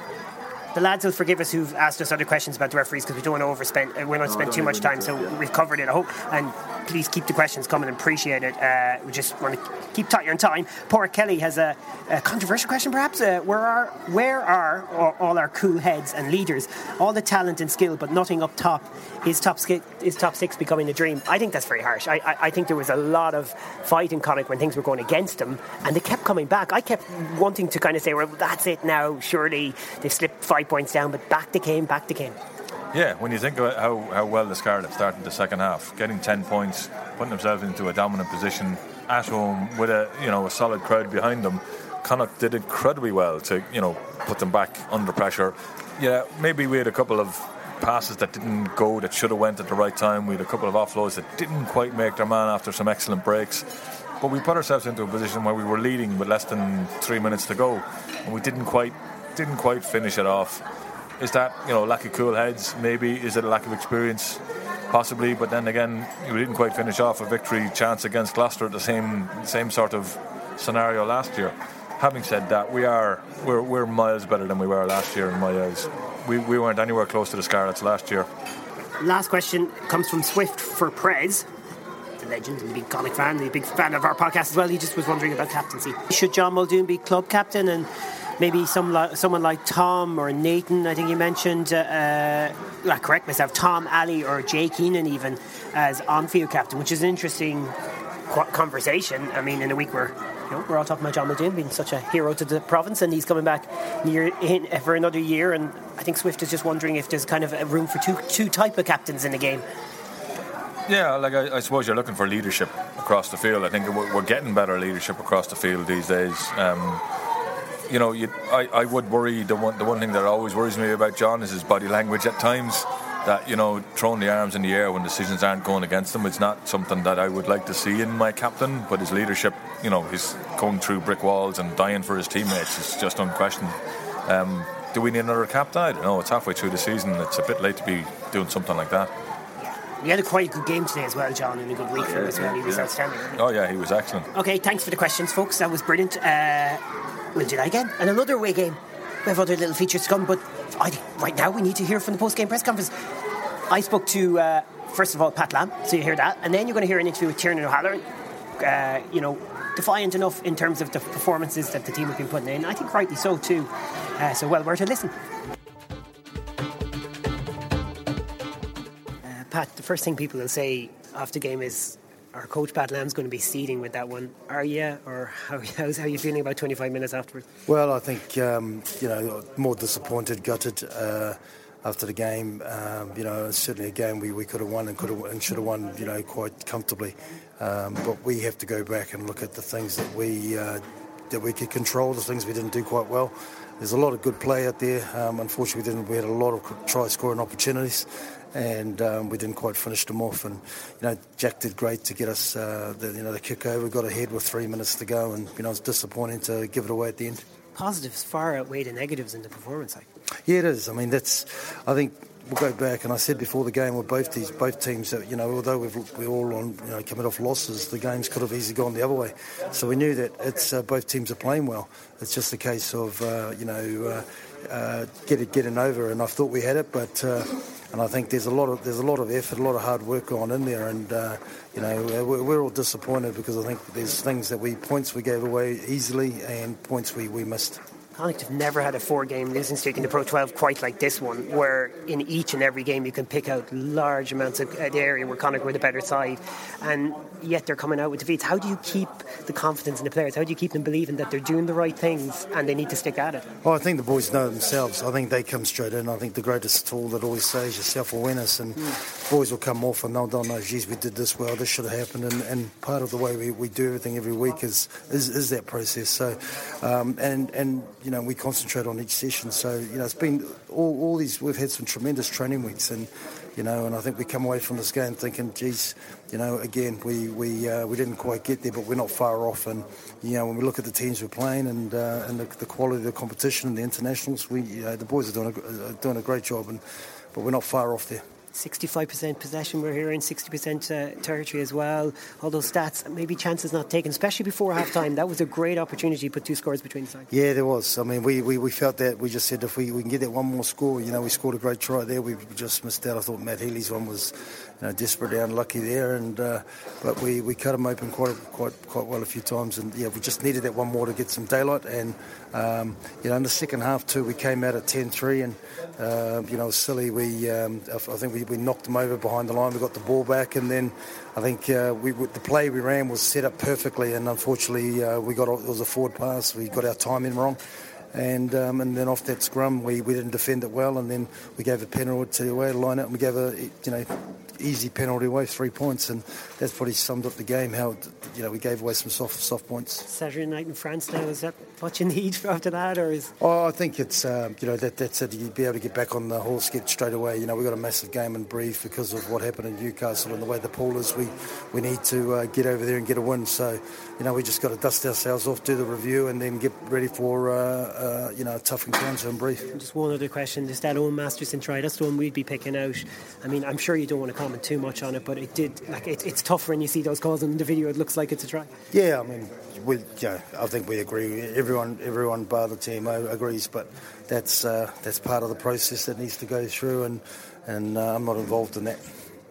Speaker 2: The lads will forgive us who've asked us other questions about the referees because we don't want to overspend, uh, we don't spend too much time, so we've covered it, I hope. And please keep the questions coming and appreciate it. Uh, we just want to keep tight on time. Poor Kelly has a, a controversial question, perhaps. Uh, where are where are all our cool heads and leaders? All the talent and skill, but nothing up top. Is top is top six becoming a dream? I think that's very harsh. I, I, I think there was a lot of fight in Connacht when things were going against them, and they kept coming back. I kept wanting to kind of say, well, that's it now. Surely they've slipped five points down, but back they came, back they came.
Speaker 1: Yeah, when you think about how, how well the Scarlets started the second half, getting 10 points, putting themselves into a dominant position at home with a you know a solid crowd behind them, Connacht did incredibly well to you know put them back under pressure. Yeah, maybe we had a couple of passes that didn't go that should have went at the right time. We had a couple of offloads that didn't quite make their man after some excellent breaks. But we put ourselves into a position where we were leading with less than three minutes to go, and we didn't quite didn't quite finish it off. Is that you know lack of cool heads? Maybe is it a lack of experience? Possibly, but then again, we didn't quite finish off a victory chance against Gloucester at the same same sort of scenario last year. Having said that, we are we're, we're miles better than we were last year in my eyes. We, we weren't anywhere close to the Scarlets last year.
Speaker 2: Last question comes from Swift for Prez the legend and a big comic fan, a big fan of our podcast as well. He just was wondering about captaincy. Should John Muldoon be club captain and maybe some someone like Tom or Nathan, I think you mentioned, uh, uh, correct myself, Tom, Ali, or Jake Heenan even as on-field captain, which is an interesting conversation. I mean, in a week where you know, we're all talking about John Muldoon being such a hero to the province, and he's coming back near in, for another year. And I think Swift is just wondering if there's kind of a room for two two type of captains in the game.
Speaker 1: Yeah, like I, I, suppose you're looking for leadership across the field. I think we're, we're getting better leadership across the field these days. Um, you know, you, I, I would worry. The one, the one thing that always worries me about John is his body language at times. That you know, throwing the arms in the air when decisions aren't going against him, it's not something that I would like to see in my captain. But his leadership, you know, he's going through brick walls and dying for his teammates. It's just unquestioned. Um, do we need another captain? I don't know. It's halfway through the season. It's a bit late to be doing something like that.
Speaker 2: He had a quite good game today as well, John, and a good week for him as well. He was outstanding.
Speaker 1: Oh yeah, he was excellent.
Speaker 2: Okay, thanks for the questions, folks. That was brilliant. Uh, we'll do that again. And another away game. We have other little features to come, but I think right now we need to hear from the post game press conference. I spoke to, uh, first of all, Pat Lam, so you hear that. And then you're going to hear an interview with Tiernan O'Halloran. Uh, you know, defiant enough in terms of the performances that the team have been putting in. I think rightly so, too. Uh, so well worth a listen. Pat, the first thing people will say after game is our coach Pat Lam's going to be seeding with that one. Are you, or how, how's, how are you feeling about 25 minutes afterwards?
Speaker 5: Well, I think um, you know more disappointed, gutted uh, after the game. Um, you know, certainly a game we, we could have won and could have and should have won. You know, quite comfortably. Um, but we have to go back and look at the things that we uh, that we could control, the things we didn't do quite well. There's a lot of good play out there. Um, unfortunately, we didn't. We had a lot of try scoring opportunities and um, we didn't quite finish them off. And you know, Jack did great to get us uh, the you know the kick over. We got ahead with three minutes to go, and you know, it's disappointing to give it away at the end.
Speaker 2: Positives far outweigh the negatives in the performance. Like.
Speaker 5: Yeah, it is. I mean, that's. I think we'll go back, and I said before the game with both these both teams you know although we've we're all on you know coming off losses, the games could have easily gone the other way. So we knew that it's uh, both teams are playing well. It's just a case of uh, you know uh, uh, get it getting over, and I thought we had it, but uh, and I think there's a lot of there's a lot of effort, a lot of hard work going in there, and uh, you know we're, we're, all disappointed because I think there's things that we points we gave away easily and points we, we missed.
Speaker 2: Have never had a four game losing streak in the Pro 12 quite like this one, where in each and every game you can pick out large amounts of uh, the area where Connacht were the better side, and yet they're coming out with defeats. How do you keep the confidence in the players? How do you keep them believing that they're doing the right things and they need to stick at it?
Speaker 5: Well, I think the boys know themselves. I think they come straight in. I think the greatest tool that always says is self awareness, and mm. boys will come off and they'll, they'll know, geez, we did this well, this should have happened, and, and part of the way we, we do everything every week is, is, is that process. So, um, and, and, you know, we concentrate on each session. So you know, it's been all, all these. We've had some tremendous training weeks, and you know, and I think we come away from this game thinking, geez, you know, again, we we uh, we didn't quite get there, but we're not far off. And you know, when we look at the teams we're playing and uh, and the, the, quality of the competition and the internationals, we you know, the boys are doing a, are doing a great job, and but we're not far off there.
Speaker 2: 65% possession we're here in 60% uh, territory as well. All those stats, maybe chances not taken, especially before half time. That was a great opportunity to put two scores between the sides.
Speaker 5: Yeah, there was. I mean, we, we, we felt that. We just said if we, we can get that one more score, you know, we scored a great try there. We just missed out. I thought Matt Healy's one was you know, desperately unlucky there, and uh, but we, we cut him open quite quite quite well a few times, and yeah, we just needed that one more to get some daylight, and um, you know, in the second half too, we came out at 10-3, and uh, you know, silly, we um, I think we, we knocked them over behind the line, we got the ball back, and then I think uh, we, the play we ran was set up perfectly, and unfortunately uh, we got it was a forward pass, we got our timing wrong and um, and then off that scrum we, we didn't defend it well, and then we gave a penalty to the away to line up, and we gave a you know easy penalty away, three points, and that's probably summed up the game. How you know we gave away some soft soft points.
Speaker 2: Saturday night in France now is that what you need after that, or is?
Speaker 5: Oh, I think it's um, you know that that's it. You'd be able to get back on the horse, get straight away. You know we got a massive game in Brive because of what happened in Newcastle and the way the pool is. We we need to uh, get over there and get a win. So you know we just got to dust ourselves off, do the review, and then get ready for uh, uh, you know a tough encounter in Brive.
Speaker 2: Just one other question: Just that Owen Masterson try. That's the one we'd be picking out. I mean, I'm sure you don't want to comment too much on it, but it did. Like it, it's tough when you see those calls in the video. It looks like it's a try.
Speaker 5: Yeah, I mean, we, yeah, I think we agree. Everyone, everyone bar the team agrees, but that's uh, that's part of the process that needs to go through, and and uh, I'm not involved in that.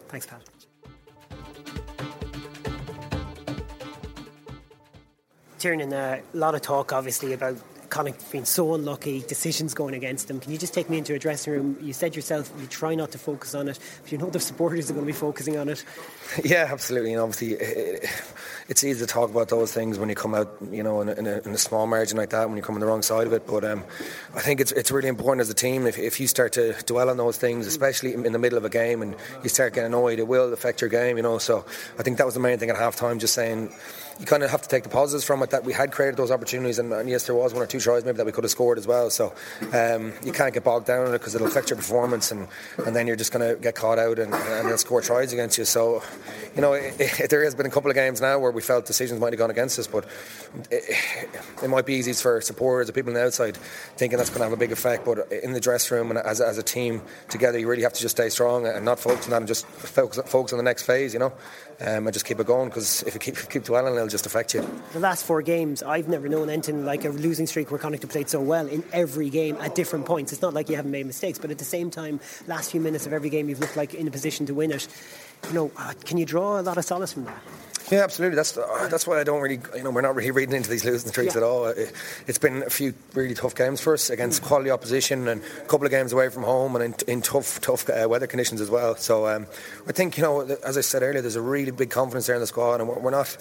Speaker 2: Thanks, Pat. Tiernan, uh, a lot of talk obviously about Connacht being so unlucky, decisions going against them. Can you just take me into a dressing room? You said yourself you try not to focus on it, but you know the supporters are going to be focusing on it.
Speaker 6: Yeah, absolutely. And obviously, it's easy to talk about those things when you come out, you know, in a, in a, in a small margin like that, when you come on the wrong side of it. But um, I think it's it's really important as a team if, if you start to dwell on those things, especially in the middle of a game, and you start getting annoyed, it will affect your game, you know. So I think that was the main thing at halftime, just saying you kind of have to take the positives from it that we had created those opportunities, and, and yes, there was one or two tries maybe that we could have scored as well. So um, you can't get bogged down in it because it'll affect your performance, and, and then you're just going to get caught out and, and they'll score tries against you. So, you know, it, it, there has been a couple of games now where we felt decisions might have gone against us, but it, it might be easy for supporters or people on the outside thinking that's going to have a big effect. But in the dressing room and as, as a team together, you really have to just stay strong and not focus on that and just focus, focus on the next phase, you know, um, and just keep it going because if you keep, keep dwelling, it'll just affect you.
Speaker 2: The last four games, I've never known anything like a losing streak where Connacht have played so well in every game at different points. It's not like you haven't made mistakes, but at the same time, last few minutes of every game, you've looked like in a position to win it. You know, uh, can you draw a lot of solace from that?
Speaker 6: Yeah, absolutely. That's uh, that's why I don't really, you know, we're not really reading into these losing streaks yeah. at all. It, has been a few really tough games for us against quality opposition and a couple of games away from home and in, in tough, tough uh, weather conditions as well. So um, I think, you know, as I said earlier, there's a really big confidence there in the squad, and we're, we're not.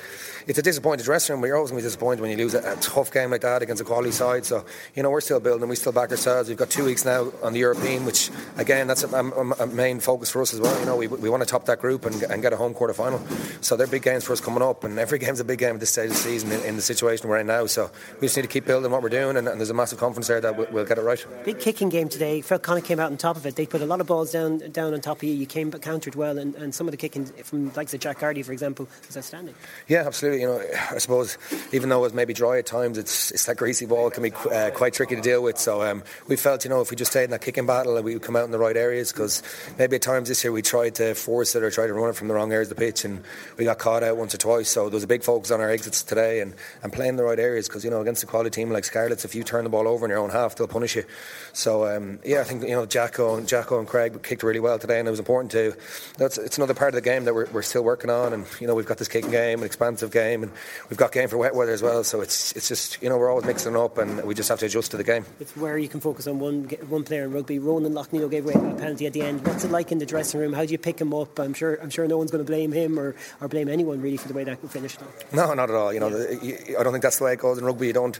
Speaker 6: It's a disappointed dressing room. We're always going to be disappointed when you lose a, a, tough game like that against a quality side. So you know, we're still building. We still back ourselves. We've got two weeks now on the European, which again, that's a, a, a main focus for us as well. You know, we, we want to top that group and, and get a home quarter final. So they're big games for us coming up, and every game's a big game at this stage of the season in, in, the situation we're in now. So we just need to keep building what we're doing, and, and there's a massive confidence there that we'll, we'll, get it right.
Speaker 2: Big kicking game today. Phil Connacht came out on top of it. They put a lot of balls down down on top of you. You came but countered well, and, and some of the kicking from like the Jack Carty, for example, was outstanding.
Speaker 6: Yeah, absolutely. You know, I suppose even though it was maybe dry at times, it's it's that greasy ball can be uh, quite tricky to deal with. So um, we felt, you know, if we just stayed in that kicking battle, and we would come out in the right areas because maybe at times this year we tried to force it or try to run it from the wrong areas of the pitch, and we got caught out once once or twice. So there was a big focus on our exits today and, and playing the right areas because you know against a quality team like Scarlets, if you turn the ball over in your own half, they'll punish you. So um, yeah, I think you know Jacko and Jacko and Craig kicked really well today, and it was important to. That's it's another part of the game that we're, we're still working on, and you know we've got this kicking game, an expansive game, and we've got game for wet weather as well. So it's it's just you know we're always mixing up, and we just have to adjust to the game.
Speaker 2: It's where you can focus on one one player in rugby. Ronan Loughney gave away a penalty at the end. What's it like in the dressing room? How do you pick him up? I'm sure I'm sure no one's going to blame him or, or blame anyone really for the way that finished.
Speaker 6: No, not at all. You know, yeah. I don't think that's the way it goes in rugby. You don't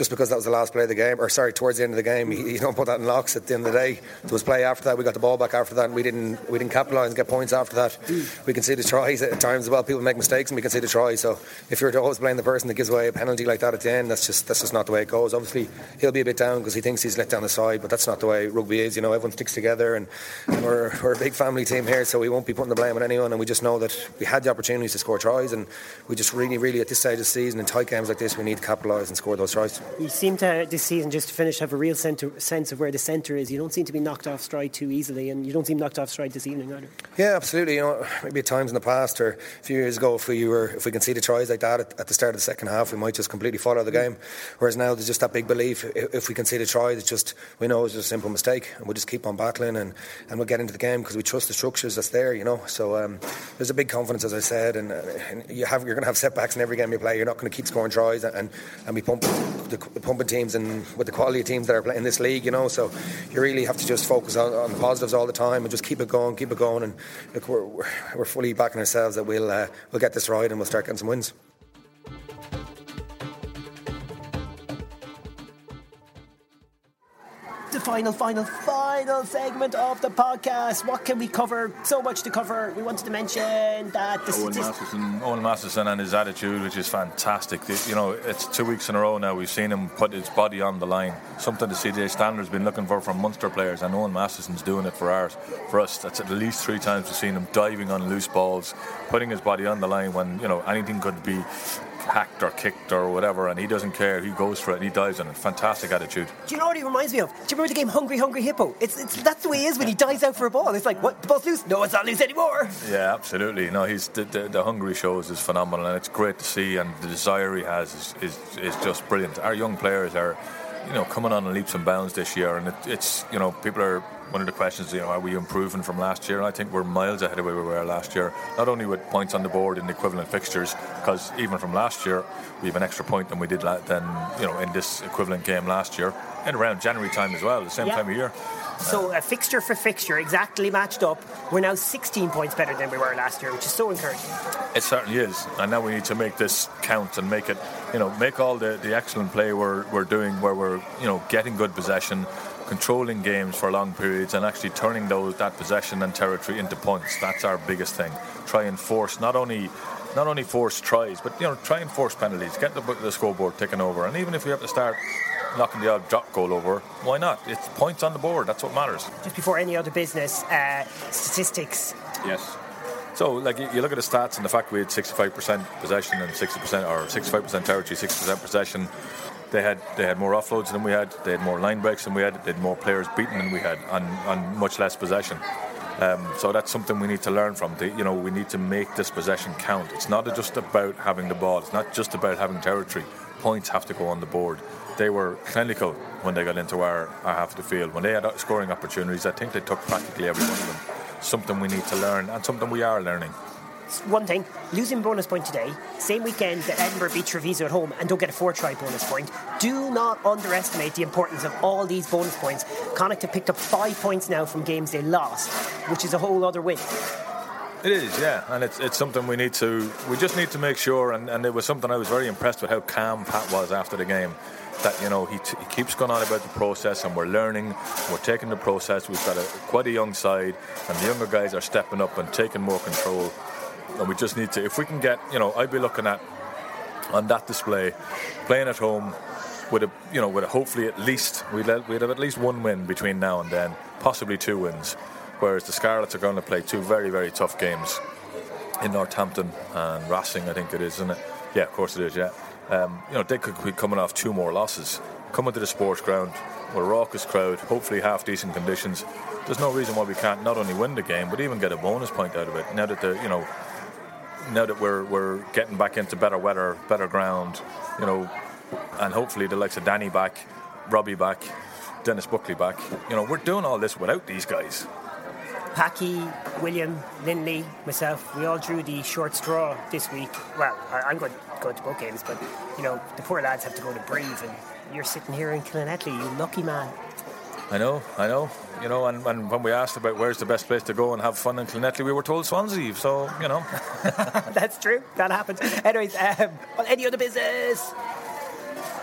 Speaker 6: just because that was the last play of the game, or sorry, towards the end of the game, you, don't put that in locks at the end of the day. There was play after that. We got the ball back after that, and we didn't we didn't capitalise and get points after that. We can see the tries at times as well. People make mistakes, and we can see the tries. So if you're always blame the person that gives away a penalty like that at the end, that's just that's just not the way it goes. Obviously, he'll be a bit down because he thinks he's let down the side, but that's not the way rugby is. You know, everyone sticks together, and, and we're, we're a big family team here, so we won't be putting the blame on anyone. And we just know that we had the opportunities to score tries, and we just really, really at this stage of the season in tight games like this, we need to capitalise and score those tries.
Speaker 2: You seem to this season, just to finish, have a real center, sense of where the centre is. You don't seem to be knocked off stride too easily, and you don't seem knocked off stride this evening either.
Speaker 6: Yeah, absolutely. You know, maybe at times in the past or a few years ago, if we were, if we can see the tries like that at, at the start of the second half, we might just completely follow the game. Whereas now there's just that big belief. If, if we can see the tries, it's just we know it's just a simple mistake, and we'll just keep on battling, and, and we'll get into the game because we trust the structures that's there. You know, so um, there's a big confidence, as I said, and, and you have you're going to have setbacks in every game you play. You're not going to keep scoring tries, and and we pump the, the pumping teams and with the quality of teams that are playing in this league, you know. So you really have to just focus on, on the positives all the time and just keep it going, keep it going. And look, we're, we're fully backing ourselves that we'll uh, we'll get this right and we'll start getting some wins.
Speaker 2: The final, final, final segment of the podcast. What can we cover? So much to cover. We wanted to mention that the
Speaker 1: Owen Masterson, Owen Masterson and his attitude, which is fantastic. You know, it's two weeks in a row now. We've seen him put his body on the line. Something the CJ Stander's been looking for from Munster players, and Owen Masterson's doing it for ours. For us, that's at least three times we've seen him diving on loose balls, putting his body on the line when you know anything could be hacked or kicked or whatever, and he doesn't care. He goes for it and he dives on it. Fantastic attitude.
Speaker 2: Do you know what he reminds me of? Do you remember the game Hungry Hungry Hippo? It's, it's that's the way he is when he dives out for a ball. It's like, what? The ball's loose? No, it's not loose anymore.
Speaker 1: Yeah, absolutely. No, he's the, the, the hungry shows is phenomenal, and it's great to see. And the desire he has is, is, is just brilliant. Our young players are, you know, coming on in leaps and bounds this year, and it, it's you know people are one of the questions, you know, are we improving from last year? And I think we're miles ahead of where we were last year. Not only with points on the board in the equivalent fixtures, because even from last year we have an extra point than we did than you know in this equivalent game last year, and around January time as well, the same yeah. time of year.
Speaker 2: So a fixture for fixture, exactly matched up. We're now 16 points better than we were last year, which is so encouraging.
Speaker 1: It certainly is, and now we need to make this count and make it, you know, make all the, the excellent play we're, we're doing, where we're, you know, getting good possession, controlling games for long periods and actually turning those that possession and territory into points. That's our biggest thing. Try and force not only not only force tries, but you know try and force penalties. Get the, the scoreboard taken over, and even if we have to start knocking the odd drop goal over, why not? It's points on the board. That's what matters.
Speaker 2: Just before any other business, uh, statistics.
Speaker 1: Yes. So, like you look at the stats and the fact we had 65% possession and 60% or 65% territory, 60% possession they had they had more offloads than we had. They had more line breaks than we had. They had more players beaten than we had on, on much less possession. Um, so that's something we need to learn from. The, you know, we need to make this possession count. It's not just about having the ball. It's not just about having territory. Points have to go on the board. They were clinical when they got into our, our half of the field. When they had scoring opportunities, I think they took practically every one of them. Something we need to learn, and something we are learning
Speaker 2: one thing, losing bonus point today, same weekend that Edinburgh beat Treviso at home and don't get a four try bonus point. Do not underestimate the importance of all these bonus points. Connacht have picked up five points now from games they lost, which is a whole other win.
Speaker 1: It is, yeah, and it's, it's something we need to we just need to make sure. And, and it was something I was very impressed with how calm Pat was after the game. That you know he, t- he keeps going on about the process, and we're learning. We're taking the process. We've got a quite a young side, and the younger guys are stepping up and taking more control and we just need to. If we can get, you know, I'd be looking at on that display, playing at home with a, you know, with a hopefully at least we'd we'd have at least one win between now and then, possibly two wins. Whereas the Scarlets are going to play two very very tough games in Northampton and Racing, I think it is, isn't it? Yeah, of course it is. Yeah, um, you know they could be coming off two more losses, coming to the sports ground with a raucous crowd, hopefully half decent conditions. There's no reason why we can't not only win the game but even get a bonus point out of it. Now that the you know now that we're we're getting back into better weather, better ground, you know, and hopefully the likes of Danny back, Robbie back, Denis Buckley back. You know, we're doing all this without these guys.
Speaker 2: Packy, William, Lindley, myself, we all drew the short straw this week. Well, I, am going, going to both games, but you know, the poor lads have to go to Brive, and you're sitting here in Llanelli, you lucky man.
Speaker 1: I know, I know. You know, and, and, when we asked about where's the best place to go and have fun in Llanelli, we were told Swansea. So, you know.
Speaker 2: That's true. That happens. Anyways, um, well, any other business?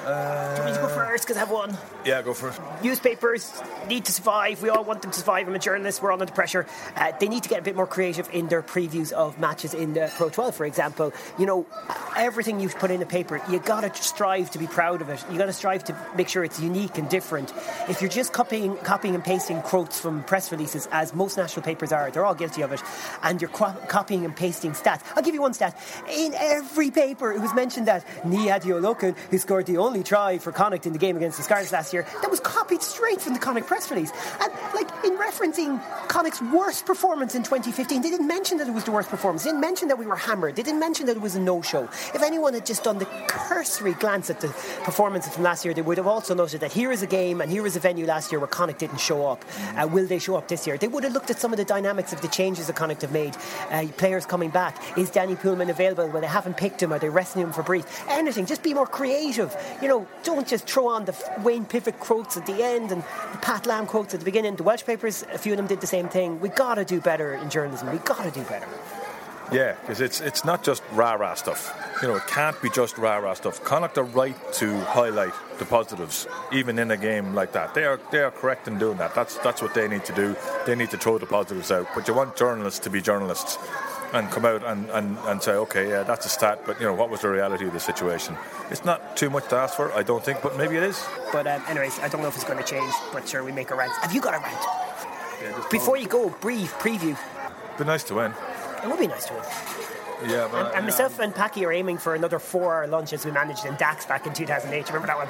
Speaker 2: Uh, Do you want me to go first? Because I have one.
Speaker 1: Yeah, go first.
Speaker 2: Newspapers need to survive. We all want them to survive. I'm a journalist. We're all under pressure. Uh, they need to get a bit more creative in their previews of matches in the Pro 12, for example. You know, everything you've put in a paper, you got to strive to be proud of it. You got to strive to make sure it's unique and different. If you're just copying, copying and pasting quotes from press releases, as most national papers are, they're all guilty of it, and you're copying and pasting stats. I'll give you one stat. In every paper, it was mentioned that Niyi Adeolokun, who scored the only try for Connacht in the game against the Scarlets last year, that was copied straight from the Connacht press release. And, like, in referencing Connacht's worst performance in 2015, they didn't mention that it was the worst performance. They didn't mention that we were hammered. They didn't mention that it was a no show. If anyone had just done the cursory glance at the performances from last year, they would have also noted that here is a game and here is a venue last year where Connacht didn't show up. Uh, will they show up this year? They would have looked at some of the dynamics of the changes that Connacht have made. Uh, players coming back. Is Danie Poolman available when they haven't picked him? Are they resting him for Brive? Anything. Just be more creative. You know, don't just throw on the Wayne Pivac quotes at the end and the Pat Lam quotes at the beginning. The Welsh papers, a few of them did the same thing. We got to do better in journalism. We got to do better.
Speaker 1: Yeah, because it's it's not just rah rah stuff. You know, it can't be just rah rah stuff. Connacht are right to highlight the positives, even in a game like that. They are they are correct in doing that. That's that's what they need to do. They need to throw the positives out. But you want journalists to be journalists and come out and, and, and say, okay, yeah, that's a stat, but you know, what was the reality of the situation? It's not too much to ask for, I don't think, but maybe it is.
Speaker 2: But um, anyways, I don't know if it's going to change, but sure, we make a rant. Have you got a rant? Yeah, Before you go, brief preview.
Speaker 1: Be nice to win.
Speaker 2: It would be nice to win.
Speaker 1: Yeah,
Speaker 2: but, and, and myself and Packy are aiming for another four-hour lunch as we managed in Dax back in 2008. Remember that one?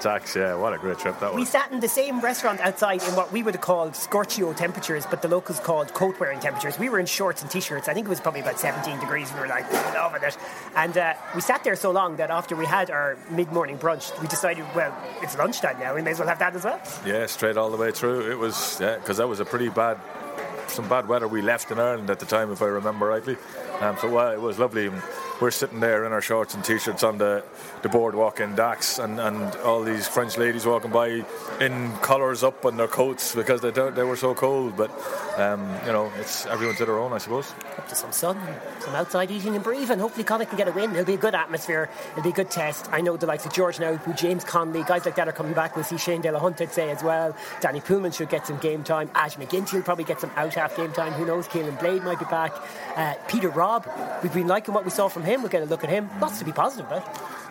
Speaker 1: Dax, yeah, what a great trip that was.
Speaker 2: We sat in the same restaurant outside in what we would have called scorchio temperatures, but the locals called coat wearing temperatures. We were in shorts and t shirts. I think it was probably about 17 degrees. We were like, loving it. And uh, we sat there so long that after we had our mid morning brunch, we decided, well, it's lunchtime now. We may as well have that as well.
Speaker 1: Yeah, straight all the way through. It was, yeah, because that was a pretty bad some bad weather we left in Ireland at the time, if I remember rightly. Um, so well, it was lovely. We're sitting there in our shorts and t-shirts on the, the boardwalk in Dax, and, and all these French ladies walking by in collars up on their coats because they they were so cold. But um, you know, it's everyone to their own, I suppose.
Speaker 2: Up to some sun, some outside eating and breathing. Hopefully, Connacht can get a win. It'll be a good atmosphere. It'll be a good test. I know the likes of George Naoupu James Connolly, guys like that are coming back. We'll see Shane De La as well. Danie Poolman should get some game time. Ash McGinty will probably get some out half game time. Who knows? Caolin Blade might be back. Uh, Peter Robb, we've been liking what we saw from him. We'll get a look at him. Lots to be positive about.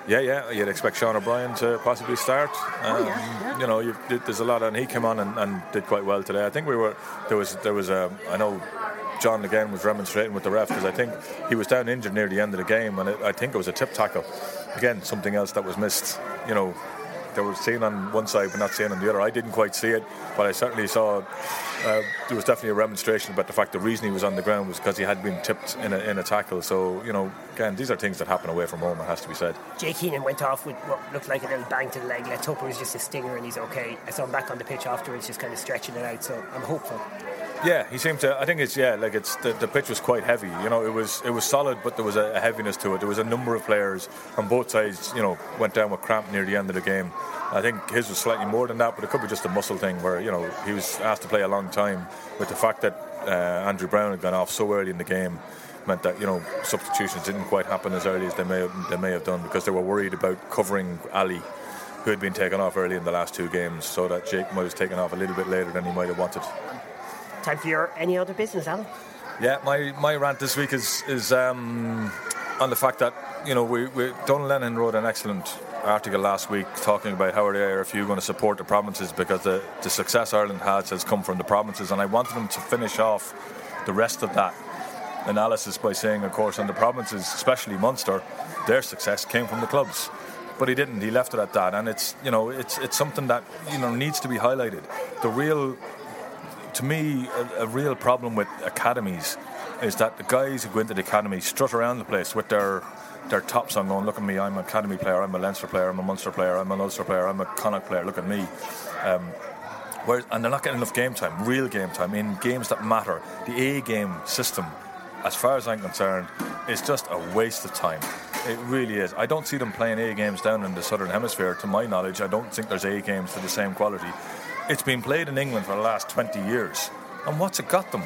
Speaker 1: Yeah, yeah, you'd expect Sean O'Brien to possibly start.
Speaker 2: Um, oh, yeah, yeah.
Speaker 1: You know, there's a lot, and he came on and, and, did quite well today. I think we were there was there was a I know John again was remonstrating with the ref because I think he was down injured near the end of the game, and it, I think it was a tip tackle. Again, something else that was missed. You know, they were seeing on one side but not seeing on the other. I didn't quite see it, but I certainly saw uh, there was definitely a remonstration about the fact the reason he was on the ground was because he had been tipped in a, in a tackle. So, you know, again, these are things that happen away from home, it has to be said.
Speaker 2: Jake Heenan went off with what looked like a little bang to the leg. Let's hope it was just a stinger and he's okay. I saw him back on the pitch afterwards, just kind of stretching it out, so I'm hopeful.
Speaker 1: Yeah, he seemed to. I think it's yeah, like it's the, the pitch was quite heavy. You know, it was it was solid, but there was a, a, heaviness to it. There was a number of players on both sides. You know, went down with cramp near the end of the game. I think his was slightly more than that, but it could be just a muscle thing where you know he was asked to play a long time. With the fact that uh, Andrew Browne had gone off so early in the game, meant that you know substitutions didn't quite happen as early as they may have, they may have done because they were worried about covering Ali who had been taken off early in the last two games, so that Jake might have taken off a little bit later than he might have wanted.
Speaker 2: Time for your any other business, Alan?
Speaker 1: Yeah, my, my rant this week is is um, on the fact that you know we, we Donal Lenihan wrote an excellent article last week talking about how are they if you going to support the provinces because the, the success Ireland has has come from the provinces. And I wanted him to finish off the rest of that analysis by saying of course on the provinces especially Munster their success came from the clubs. But he didn't. He left it at that. And it's you know it's it's something that you know needs to be highlighted. The real to me, a, a real problem with academies is that the guys who go into the academy strut around the place with their their tops on going, look at me, I'm an academy player, I'm a Leinster player, I'm a Munster player, I'm an Ulster player, I'm a Connacht player, look at me. Um, whereas, and they're not getting enough game time, real game time, in games that matter. The A game system, as far as I'm concerned, is just a waste of time. It really is. I don't see them playing A games down in the Southern Hemisphere, to my knowledge. I don't think there's A games to the same quality. It's been played in England for the last 20 years. And what's it got them?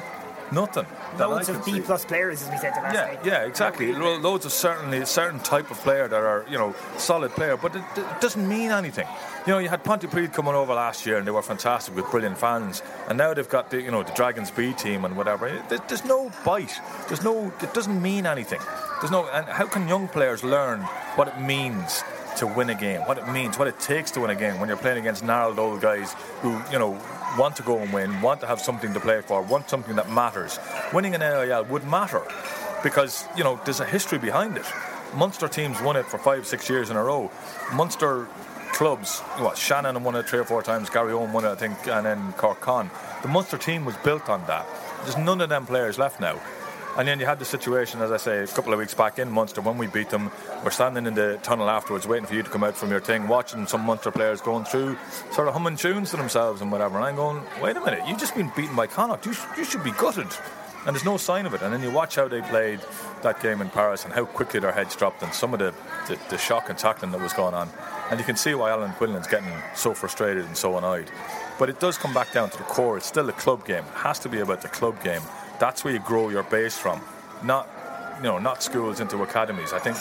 Speaker 1: Nothing.
Speaker 2: Loads of B plus players, as we said the last
Speaker 1: yeah,
Speaker 2: night.
Speaker 1: Yeah, exactly. Lo- Loads of certainly a certain type of player that are you know solid player, but it, it doesn't mean anything. You know, you had Pontypridd coming over last year, and they were fantastic with brilliant fans, and now they've got the you know the Dragons B team and whatever. There- There's no bite. There's no. It doesn't mean anything. There's no. And how can young players learn what it means? To win a game, what it means, what it takes to win a game when you're playing against gnarled old guys who, you know, want to go and win, want to have something to play for, want something that matters. Winning an AIL would matter because, you know, there's a history behind it. Munster teams won it for five, six years in a row. Munster clubs, what, Shannon won it three or four times, Garryowen won it, I think, and then Cork Con. The Munster team was built on that. There's none of them players left now. And then you had the situation, as I say, a couple of weeks back in Munster when we beat them. We're standing in the tunnel afterwards, waiting for you to come out from your thing, watching some Munster players going through, sort of humming tunes to themselves and whatever. And I'm going, wait a minute, you've just been beaten by Connacht. You, you should be gutted. And there's no sign of it. And then you watch how they played that game in Paris and how quickly their heads dropped and some of the, the, the shock and tackling that was going on. And you can see why Alan Quinlan's getting so frustrated and so annoyed. But it does come back down to the core. It's still a club game. It has to be about the club game. That's where you grow your base from, not you know, not schools into academies. I think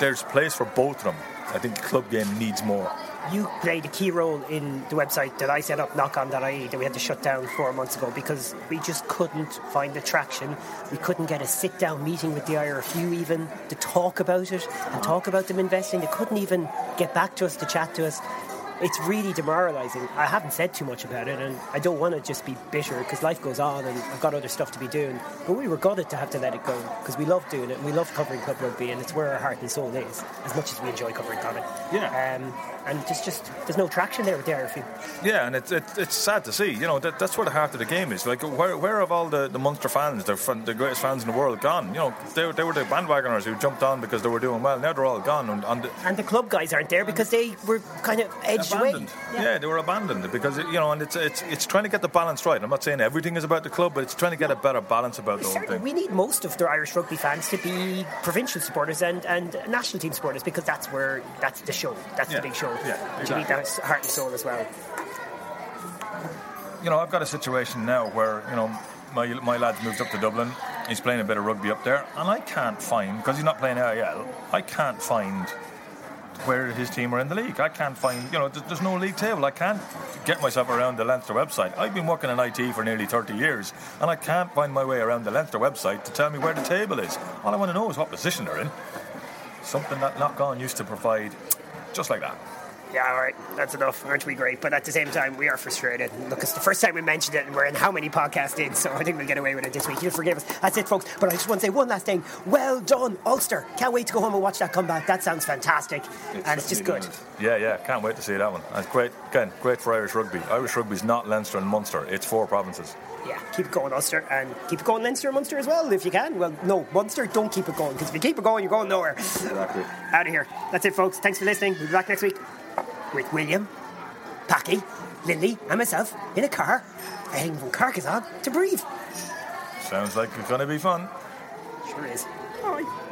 Speaker 1: there's place for both of them. I think the club game needs more.
Speaker 2: You played a key role in the website that I set up, knocon.ie, that we had to shut down four months ago because we just couldn't find the traction. We couldn't get a sit down meeting with the IRFU even to talk about it and talk about them investing. They couldn't even get back to us to chat to us. It's really demoralising. I haven't said too much about it, and I don't want to just be bitter because life goes on and I've got other stuff to be doing. But we were gutted to have to let it go because we love doing it and we love covering club rugby, and it's where our heart and soul is, as much as we enjoy covering Connacht.
Speaker 1: Yeah.
Speaker 2: Um, and there's just there's no traction there with the IRFU.
Speaker 1: Yeah, and it's it, it's sad to see. You know, that, that's where the heart of the game is. Like, where, where have all the, the Munster fans, the, the greatest fans in the world, gone? You know, they, they were the bandwagoners who jumped on because they were doing well. Now they're all gone. And, and
Speaker 2: And the club guys aren't there because they were kind of edged away.
Speaker 1: abandoned. Yeah. they were abandoned because it, you know, and it's it's it's trying to get the balance right. I'm not saying everything is about the club, but it's trying to get a better balance about the whole thing.
Speaker 2: we need most of the Irish rugby fans to be provincial supporters and, and national team supporters because that's where that's the show. That's
Speaker 1: Yeah.
Speaker 2: the big show.
Speaker 1: Yeah,
Speaker 2: And You need that heart and soul as well.
Speaker 1: you know, I've got a situation now where, you know, my, my lad's moved up to Dublin. He's playing a bit of rugby up there, and I can't find, because he's not playing AIL, I can't find where his team are in the league. I can't find, you know, there's, there's no league table. I can't get myself around the Leinster website. I've been working in IT for nearly 30 years, and I can't find my way around the Leinster website to tell me where the table is. All I want to know is what position they're in. Something that Knock On used to provide just like that.
Speaker 2: Yeah, all right, that's enough. Aren't we great? But at the same time, we are frustrated. Look, it's the first time we mentioned it, and we're in how many podcasts in, so I think we'll get away with it this week. You'll forgive us. That's it, folks. But I just want to say one last thing. Well done, Ulster. Can't wait to go home and watch that comeback. That sounds fantastic, and it's just good.
Speaker 1: Yeah, yeah, can't wait to see that one. That's great. Again, great for Irish rugby. Irish rugby's not Leinster and Munster. It's four provinces.
Speaker 2: Yeah, keep it going, Ulster, and keep it going, Leinster and Munster as well, if you can. Well, no, Munster, don't keep it going, because if you keep it going, you're going nowhere.
Speaker 1: Exactly.
Speaker 2: Out of here. That's it, folks. Thanks for listening. We'll be back next week with William, Packy, Lily, and myself in a car, heading from Carcassonne to Brive.
Speaker 1: Sounds like it's going to be fun.
Speaker 2: Sure is. Bye.